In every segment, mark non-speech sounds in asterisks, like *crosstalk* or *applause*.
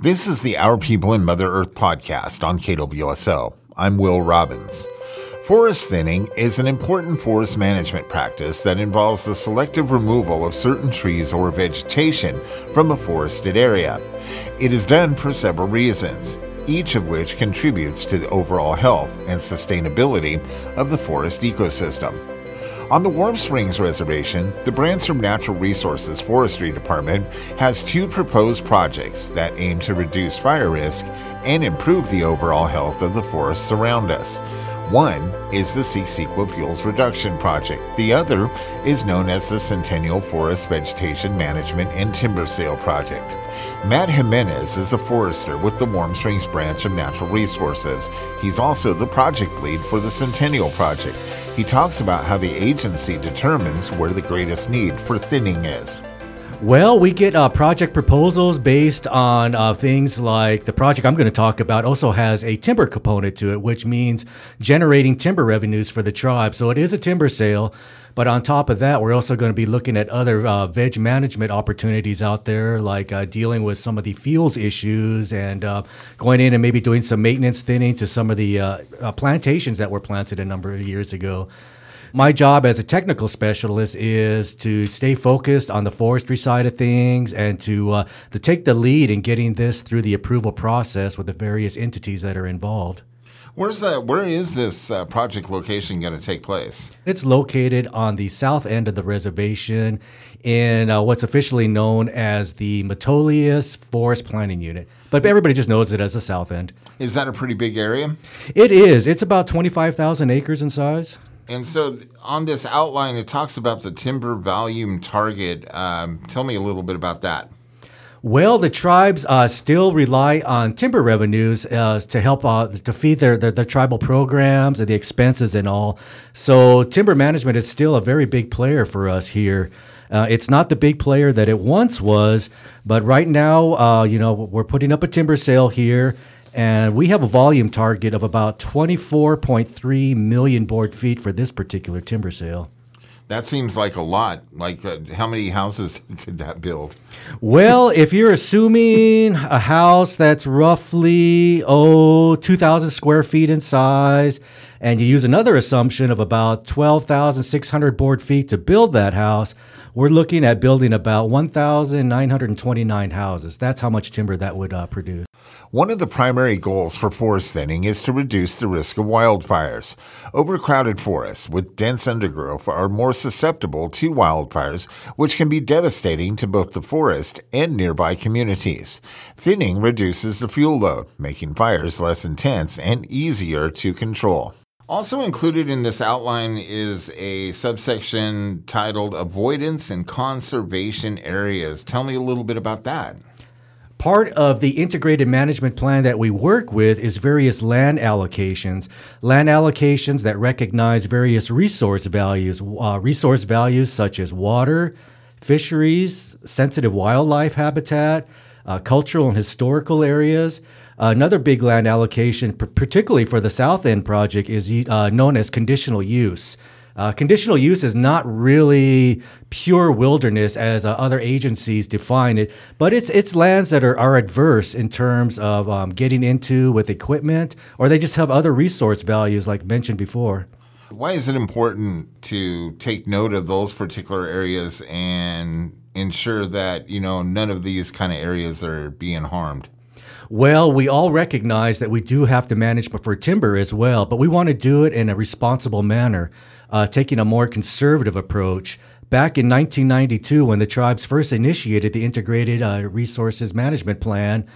This is the Our People in Mother Earth podcast on KWSO. I'm Will Robbins. Forest thinning is an important forest management practice that involves the selective removal of certain trees or vegetation from a forested area. It is done for several reasons, each of which contributes to the overall health and sustainability of the forest ecosystem. On the Warm Springs Reservation, the Branch of Natural Resources Forestry Department has two proposed projects that aim to reduce fire risk and improve the overall health of the forests around us. One is the Sequel Fuels Reduction Project. The other is known as the Centennial Forest Vegetation Management and Timber Sale Project. Matt Jimenez is a forester with the Warm Springs branch of Natural Resources. He's also the project lead for the Centennial Project. He talks about how the agency determines where the greatest need for thinning is. Well, we get uh, project proposals based on uh, things like the project I'm going to talk about also has a timber component to it, which means generating timber revenues for the tribe. So it is a timber sale. But on top of that, we're also going to be looking at other uh, veg management opportunities out there, like uh, dealing with some of the fuels issues and uh, going in and maybe doing some maintenance thinning to some of the uh, uh, plantations that were planted a number of years ago. My job as a technical specialist is to stay focused on the forestry side of things and to uh, to take the lead in getting this through the approval process with the various entities that are involved. Where's that? Where is this uh, project location going to take place? It's located on the south end of the reservation in uh, what's officially known as the Metolius Forest Planning Unit, but everybody just knows it as the south end. Is that a pretty big area? It is. It's about twenty-five thousand acres in size. And so on this outline, it talks about the timber volume target. Um, tell me a little bit about that. Well, the tribes uh, still rely on timber revenues uh, to help uh, to feed their, their, their tribal programs and the expenses and all. So timber management is still a very big player for us here. Uh, it's not the big player that it once was, but right now, uh, you know, we're putting up a timber sale here, and we have a volume target of about 24.3 million board feet for this particular timber sale. That seems like a lot. Like, uh, how many houses *laughs* could that build? Well, if you're assuming a house that's roughly, oh, 2,000 square feet in size, and you use another assumption of about 12,600 board feet to build that house, we're looking at building about 1,929 houses. That's how much timber that would uh, produce. One of the primary goals for forest thinning is to reduce the risk of wildfires. Overcrowded forests with dense undergrowth are more susceptible to wildfires, which can be devastating to both the forest and nearby communities. Thinning reduces the fuel load, making fires less intense and easier to control. Also included in this outline is a subsection titled Avoidance and Conservation Areas. Tell me a little bit about that. Part of the integrated management plan that we work with is various land allocations. Land allocations that recognize various resource values, uh, resource values such as water, fisheries, sensitive wildlife habitat, uh, cultural and historical areas. Another big land allocation, particularly for the South End project, is uh, known as conditional use. Uh, conditional use is not really pure wilderness as uh, other agencies define it, but it's it's lands that are, are adverse in terms of um, getting into with equipment, or they just have other resource values, like mentioned before. Why is it important to take note of those particular areas and ensure that you know none of these kind of areas are being harmed? Well, we all recognize that we do have to manage for timber as well, but we want to do it in a responsible manner, uh, taking a more conservative approach. Back in 1992, when the tribes first initiated the Integrated uh, Resources Management Plan,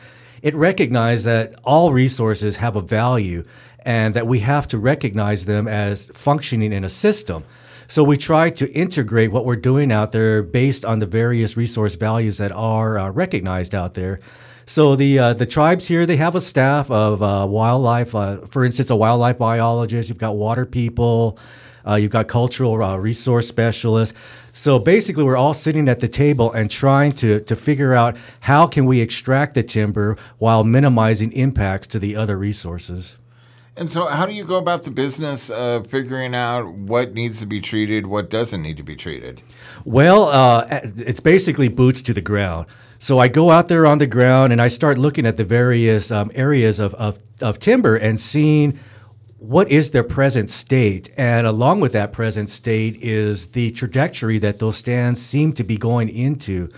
it recognized that all resources have a value and that we have to recognize them as functioning in a system. So we try to integrate what we're doing out there based on the various resource values that are uh, recognized out there. So the uh, the tribes here they have a staff of uh, wildlife. Uh, for instance, a wildlife biologist. You've got water people. Uh, you've got cultural uh, resource specialists. So basically, we're all sitting at the table and trying to to figure out how can we extract the timber while minimizing impacts to the other resources. And so, how do you go about the business of figuring out what needs to be treated, what doesn't need to be treated? Well, uh, it's basically boots to the ground. So I go out there on the ground and I start looking at the various um, areas of, of, of timber and seeing what is their present state. And along with that present state is the trajectory that those stands seem to be going into.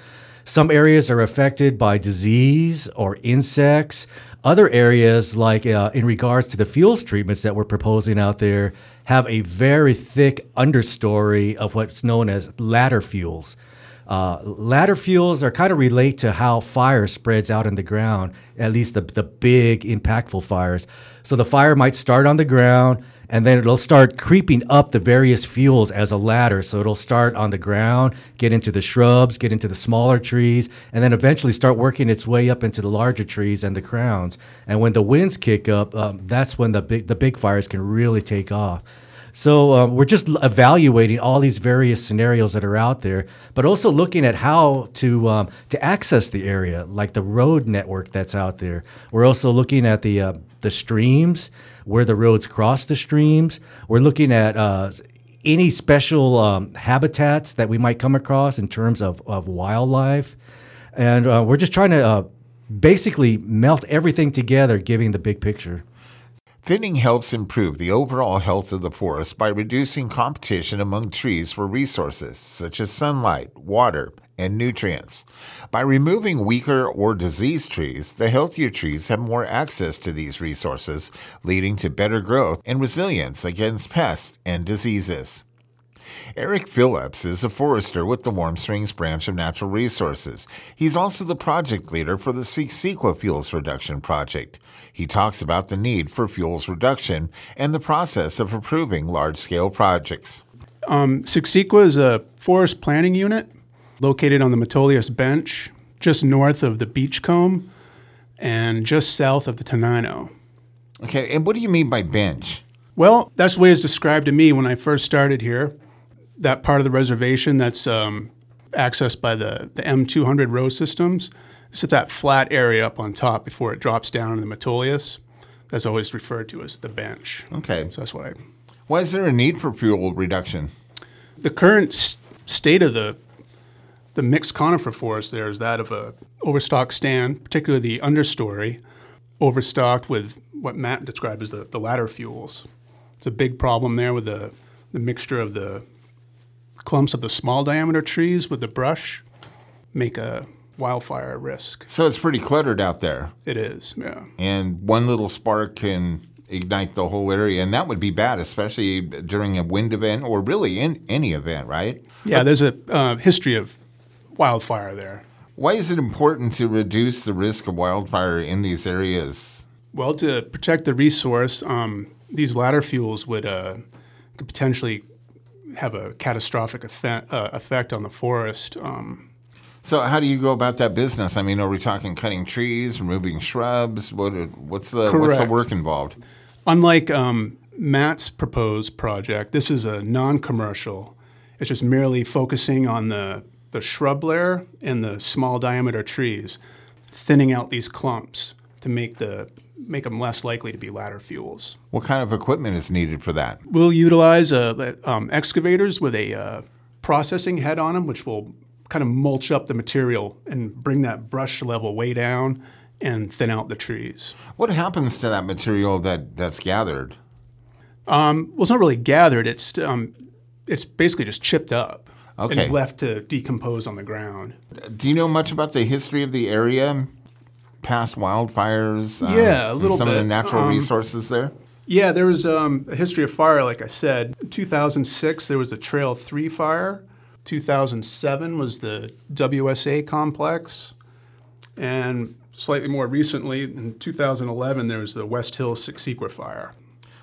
Some areas are affected by disease or insects. Other areas, like uh, in regards to the fuels treatments that we're proposing out there, have a very thick understory of what's known as ladder fuels. Uh, ladder fuels are kind of relate to how fire spreads out in the ground, at least the, the big, impactful fires. So the fire might start on the ground and then it'll start creeping up the various fuels as a ladder. So it'll start on the ground, get into the shrubs, get into the smaller trees, and then eventually start working its way up into the larger trees and the crowns. And when the winds kick up, um, that's when the big, the big fires can really take off. So um, we're just evaluating all these various scenarios that are out there, but also looking at how to um, to access the area, like the road network that's out there. We're also looking at the uh, the streams, where the roads cross the streams. We're looking at uh, any special um, habitats that we might come across in terms of, of wildlife, and uh, we're just trying to uh, basically melt everything together, giving the big picture. Thinning helps improve the overall health of the forest by reducing competition among trees for resources such as sunlight, water, and nutrients. By removing weaker or diseased trees, the healthier trees have more access to these resources, leading to better growth and resilience against pests and diseases. Eric Phillips is a forester with the Warm Springs branch of Natural Resources. He's also the project leader for the CEQA Fuels Reduction Project. He talks about the need for fuels reduction and the process of approving large scale projects. Um, is a forest planning unit located on the Metolius Bench, just north of the Beachcomb and just south of the Tenino. Okay, and what do you mean by bench? Well, that's the way it's described to me when I first started here. That part of the reservation that's um, accessed by the, the M200 row systems sits that flat area up on top before it drops down in the Metolius. That's always referred to as the bench. Okay. So that's what I. Why is there a need for fuel reduction? The current s- state of the the mixed conifer forest there is that of a overstocked stand, particularly the understory, overstocked with what Matt described as the, the ladder fuels. It's a big problem there with the, the mixture of the clumps of the small diameter trees with the brush make a wildfire risk. So it's pretty cluttered out there. It is, yeah. And one little spark can ignite the whole area, and that would be bad, especially during a wind event or really in any event, right? Yeah, there's a uh, history of wildfire there. Why is it important to reduce the risk of wildfire in these areas? Well, to protect the resource, um, these ladder fuels would uh, could potentially have a catastrophic effect, uh, effect on the forest. Um, so how do you go about that business? I mean, are we talking cutting trees, removing shrubs? What what's the Correct. what's the work involved? Unlike um, Matt's proposed project, this is a non-commercial. It's just merely focusing on the the shrub layer and the small diameter trees, thinning out these clumps to make the make them less likely to be ladder fuels. What kind of equipment is needed for that? We'll utilize uh, um, excavators with a uh, processing head on them, which will kind of mulch up the material and bring that brush level way down and thin out the trees. What happens to that material that, that's gathered? Um, well, it's not really gathered. It's um, it's basically just chipped up okay. and left to decompose on the ground. Do you know much about the history of the area, past wildfires? Um, yeah, a little some bit. of the natural um, resources there. Yeah, there was um, a history of fire. Like I said, 2006 there was the Trail Three fire 2007 was the WSA complex. And slightly more recently, in 2011, there was the West Hill CEQA fire.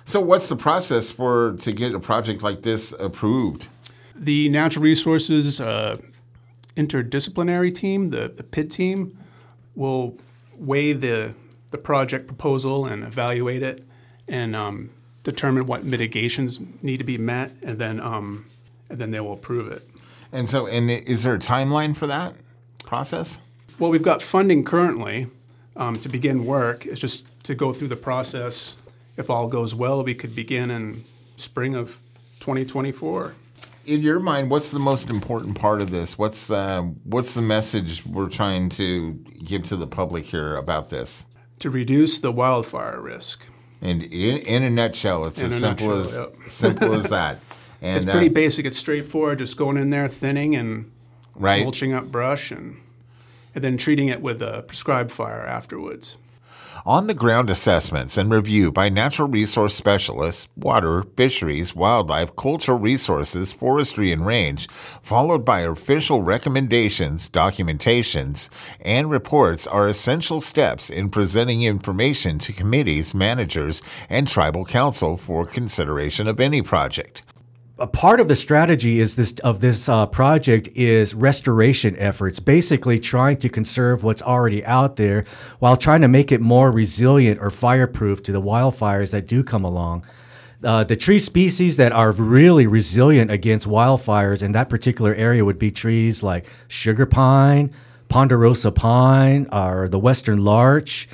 So, what's the process for to get a project like this approved? The Natural Resources uh, Interdisciplinary Team, the, the PID team, will weigh the, the project proposal and evaluate it and um, determine what mitigations need to be met, and then, um, and then they will approve it. And so, and is there a timeline for that process? Well, we've got funding currently um, to begin work. It's just to go through the process. If all goes well, we could begin in spring of 2024. In your mind, what's the most important part of this? What's uh, what's the message we're trying to give to the public here about this? To reduce the wildfire risk. And in, in a nutshell, it's In as simple nutshell, as yep. *laughs* simple as that. *laughs* And It's pretty uh, basic. It's straightforward. Just going in there, thinning and right. mulching up brush, and and then treating it with a prescribed fire afterwards. On the ground assessments and review by natural resource specialists, water, fisheries, wildlife, cultural resources, forestry, and range, followed by official recommendations, documentations, and reports are essential steps in presenting information to committees, managers, and tribal council for consideration of any project. A part of the strategy is this of this uh, project is restoration efforts, basically trying to conserve what's already out there while trying to make it more resilient or fireproof to the wildfires that do come along. Uh, the tree species that are really resilient against wildfires in that particular area would be trees like sugar pine, ponderosa pine, or the western larch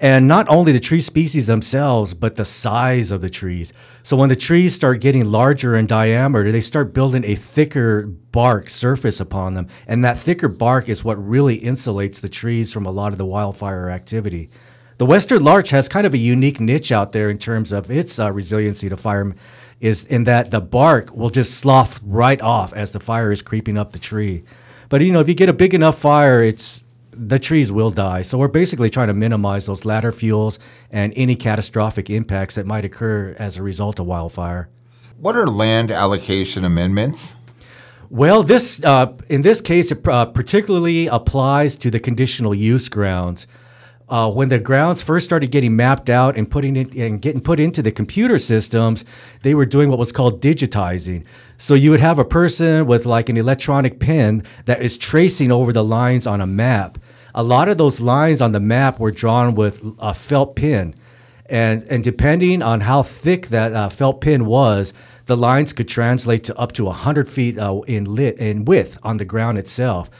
and not only the tree species themselves, but the size of the trees. So when the trees start getting larger in diameter, they start building a thicker bark surface upon them, and that thicker bark is what really insulates the trees from a lot of the wildfire activity. The western larch has kind of a unique niche out there in terms of its uh, resiliency to fire, is in that the bark will just slough right off as the fire is creeping up the tree. But you know, if you get a big enough fire, it's the trees will die. So we're basically trying to minimize those ladder fuels and any catastrophic impacts that might occur as a result of wildfire. What are land allocation amendments? Well, this uh, in this case, it uh, particularly applies to the conditional use grounds. Uh, when the grounds first started getting mapped out and putting it and getting put into the computer systems, they were doing what was called digitizing. So you would have a person with like an electronic pen that is tracing over the lines on a map. A lot of those lines on the map were drawn with a felt pen, and and depending on how thick that uh, felt pin was, the lines could translate to up to 100 feet uh, in lit in width on the ground itself.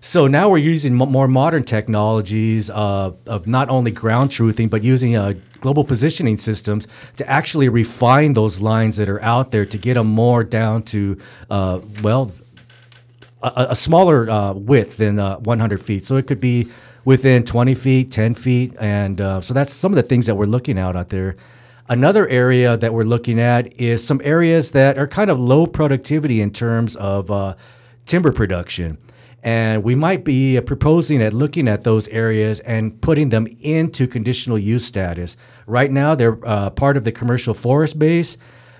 So now we're using mo- more modern technologies uh, of not only ground truthing, but using uh, global positioning systems to actually refine those lines that are out there to get them more down to, uh, well, a, a smaller uh, width than uh, 100 feet. So it could be within 20 feet, 10 feet. And uh, so that's some of the things that we're looking at out there. Another area that we're looking at is some areas that are kind of low productivity in terms of uh, timber production. And we might be uh, proposing at looking at those areas and putting them into conditional use status. Right now, they're uh, part of the commercial forest base,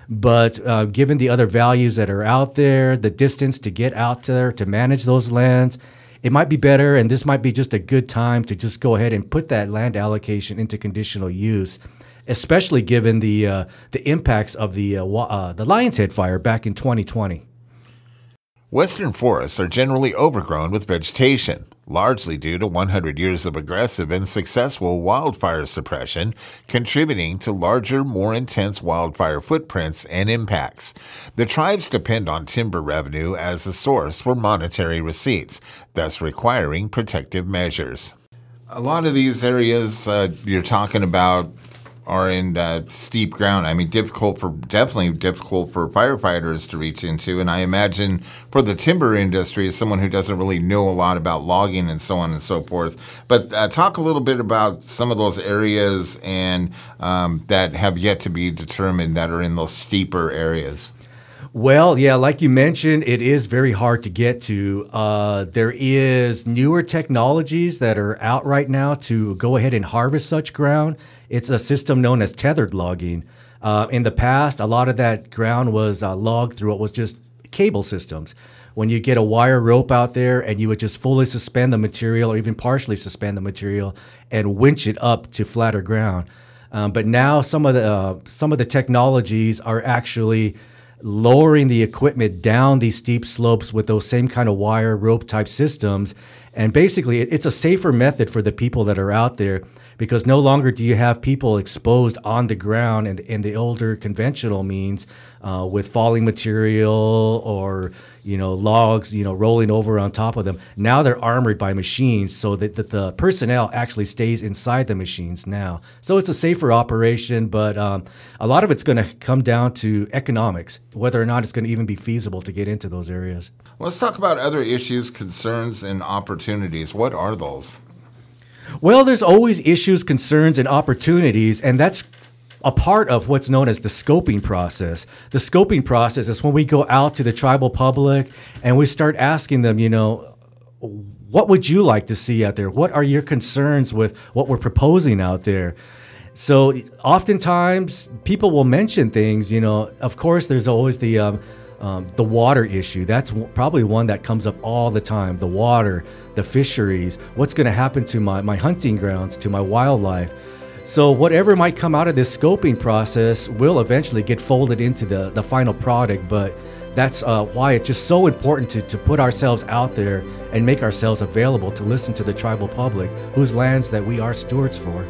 but uh, given the other values that are out there, the distance to get out there to manage those lands, it might be better, and this might be just a good time to just go ahead and put that land allocation into conditional use, especially given the uh, the impacts of the uh, uh, the Lionshead fire back in 2020. Western forests are generally overgrown with vegetation, largely due to 100 years of aggressive and successful wildfire suppression, contributing to larger, more intense wildfire footprints and impacts. The tribes depend on timber revenue as a source for monetary receipts, thus requiring protective measures. A lot of these areas uh, you're talking about are in steep ground. I mean, difficult for definitely difficult for firefighters to reach into, and I imagine for the timber industry, as someone who doesn't really know a lot about logging and so on and so forth. But uh, talk a little bit about some of those areas and um, that have yet to be determined that are in those steeper areas. Well, yeah, like you mentioned, it is very hard to get to. Uh, there is newer technologies that are out right now to go ahead and harvest such ground. It's a system known as tethered logging. Uh, in the past, a lot of that ground was uh, logged through what was just cable systems. When you get a wire rope out there and you would just fully suspend the material or even partially suspend the material and winch it up to flatter ground. Um, but now some of the uh, some of the technologies are actually lowering the equipment down these steep slopes with those same kind of wire rope type systems. And basically, it's a safer method for the people that are out there because no longer do you have people exposed on the ground in, in the older conventional means uh, with falling material or you know logs you know rolling over on top of them. Now they're armored by machines so that, that the personnel actually stays inside the machines now. So it's a safer operation but um, a lot of it's going to come down to economics whether or not it's going to even be feasible to get into those areas. Let's talk about other issues concerns and opportunities. What are those well, there's always issues, concerns, and opportunities, and that's a part of what's known as the scoping process. The scoping process is when we go out to the tribal public and we start asking them, you know, what would you like to see out there? What are your concerns with what we're proposing out there? So, oftentimes people will mention things, you know, of course, there's always the um, um, the water issue. That's probably one that comes up all the time. The water, the fisheries, what's going to happen to my, my hunting grounds, to my wildlife. So, whatever might come out of this scoping process will eventually get folded into the, the final product. But that's uh, why it's just so important to, to put ourselves out there and make ourselves available to listen to the tribal public, whose lands that we are stewards for.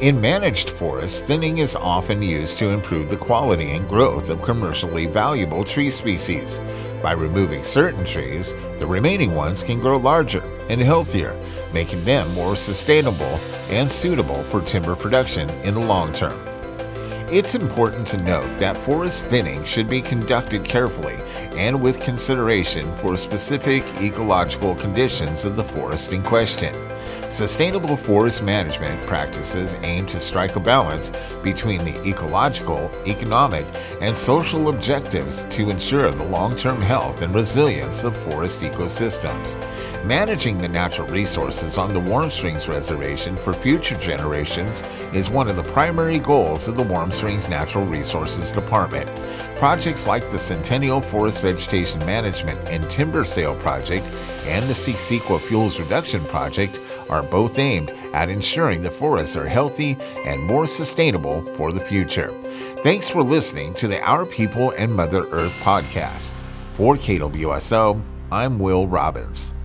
In managed forests, thinning is often used to improve the quality and growth of commercially valuable tree species. By removing certain trees, the remaining ones can grow larger and healthier, making them more sustainable and suitable for timber production in the long term. It's important to note that forest thinning should be conducted carefully and with consideration for specific ecological conditions of the forest in question. Sustainable forest management practices aim to strike a balance between the ecological, economic, and social objectives to ensure the long term health and resilience of forest ecosystems. Managing the natural resources on the Warm Springs Reservation for future generations is one of the primary goals of the Warm Springs Natural Resources Department. Projects like the Centennial Forest Vegetation Management and Timber Sale Project and the Sequa Fuels Reduction Project are both aimed at ensuring the forests are healthy and more sustainable for the future. Thanks for listening to the Our People and Mother Earth podcast. For KWSO, I'm Will Robbins.